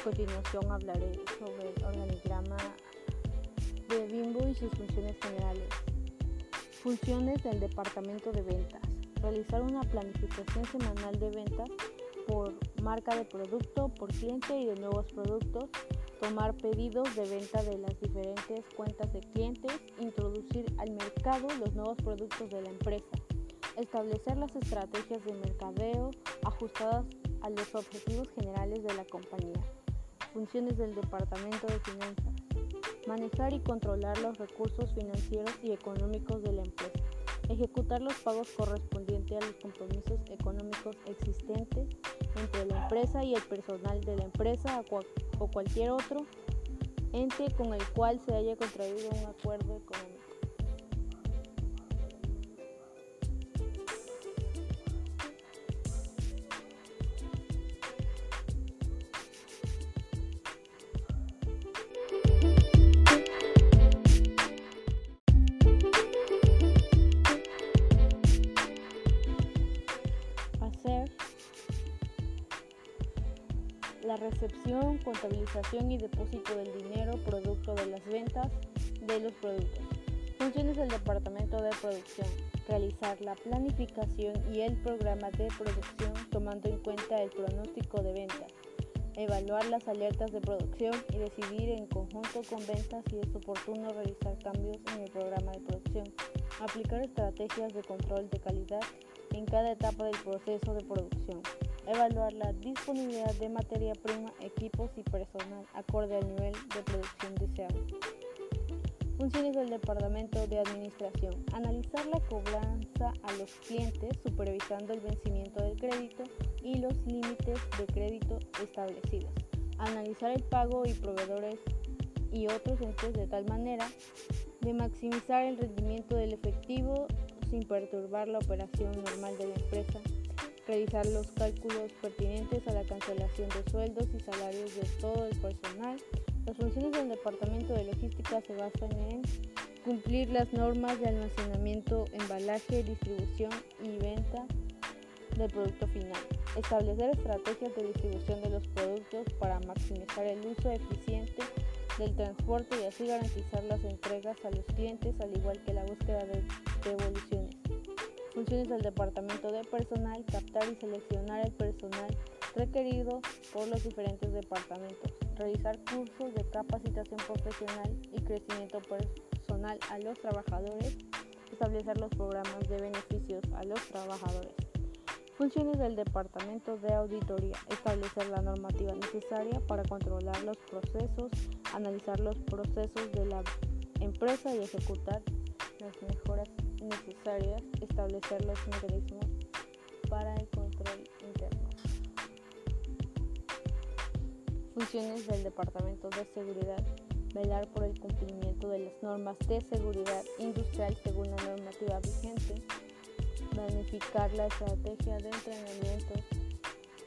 continuación hablaré sobre el organigrama de Bimbo y sus funciones generales. Funciones del Departamento de Ventas. Realizar una planificación semanal de ventas por marca de producto, por cliente y de nuevos productos, tomar pedidos de venta de las diferentes cuentas de clientes, introducir al mercado los nuevos productos de la empresa, establecer las estrategias de mercadeo ajustadas a los objetivos generales de la compañía. Funciones del Departamento de Finanzas. Manejar y controlar los recursos financieros y económicos de la empresa. Ejecutar los pagos correspondientes a los compromisos económicos existentes entre la empresa y el personal de la empresa o cualquier otro ente con el cual se haya contraído un acuerdo económico. La recepción, contabilización y depósito del dinero producto de las ventas de los productos. Funciones del Departamento de Producción. Realizar la planificación y el programa de producción tomando en cuenta el pronóstico de ventas. Evaluar las alertas de producción y decidir en conjunto con ventas si es oportuno realizar cambios en el programa de producción. Aplicar estrategias de control de calidad en cada etapa del proceso de producción evaluar la disponibilidad de materia prima, equipos y personal acorde al nivel de producción deseado. Funciones del Departamento de Administración. Analizar la cobranza a los clientes supervisando el vencimiento del crédito y los límites de crédito establecidos. Analizar el pago y proveedores y otros entes de tal manera de maximizar el rendimiento del efectivo sin perturbar la operación normal de la empresa realizar los cálculos pertinentes a la cancelación de sueldos y salarios de todo el personal. Las funciones del Departamento de Logística se basan en cumplir las normas de almacenamiento, embalaje, distribución y venta del producto final. Establecer estrategias de distribución de los productos para maximizar el uso eficiente del transporte y así garantizar las entregas a los clientes, al igual que la búsqueda de devoluciones. Funciones del Departamento de Personal, captar y seleccionar el personal requerido por los diferentes departamentos, realizar cursos de capacitación profesional y crecimiento personal a los trabajadores, establecer los programas de beneficios a los trabajadores. Funciones del Departamento de Auditoría, establecer la normativa necesaria para controlar los procesos, analizar los procesos de la empresa y ejecutar las mejoras necesarias establecer los mecanismos para el control interno. Funciones del Departamento de Seguridad. Velar por el cumplimiento de las normas de seguridad industrial según la normativa vigente. Planificar la estrategia de entrenamiento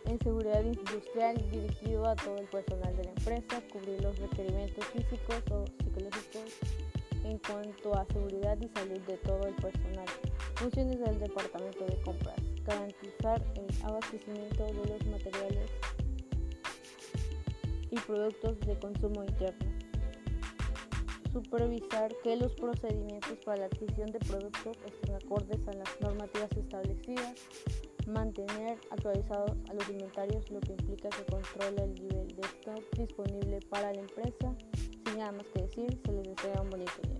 en seguridad industrial dirigido a todo el personal de la empresa. Cubrir los requerimientos físicos o psicológicos en cuanto a seguridad y salud de todo el personal. Funciones del Departamento de Compras. Garantizar el abastecimiento de los materiales y productos de consumo interno. Supervisar que los procedimientos para la adquisición de productos estén acordes a las normativas establecidas. Mantener actualizados a los inventarios, lo que implica que controla el nivel de stock disponible para la empresa. Sin nada más que decir, se les desea un bonito día.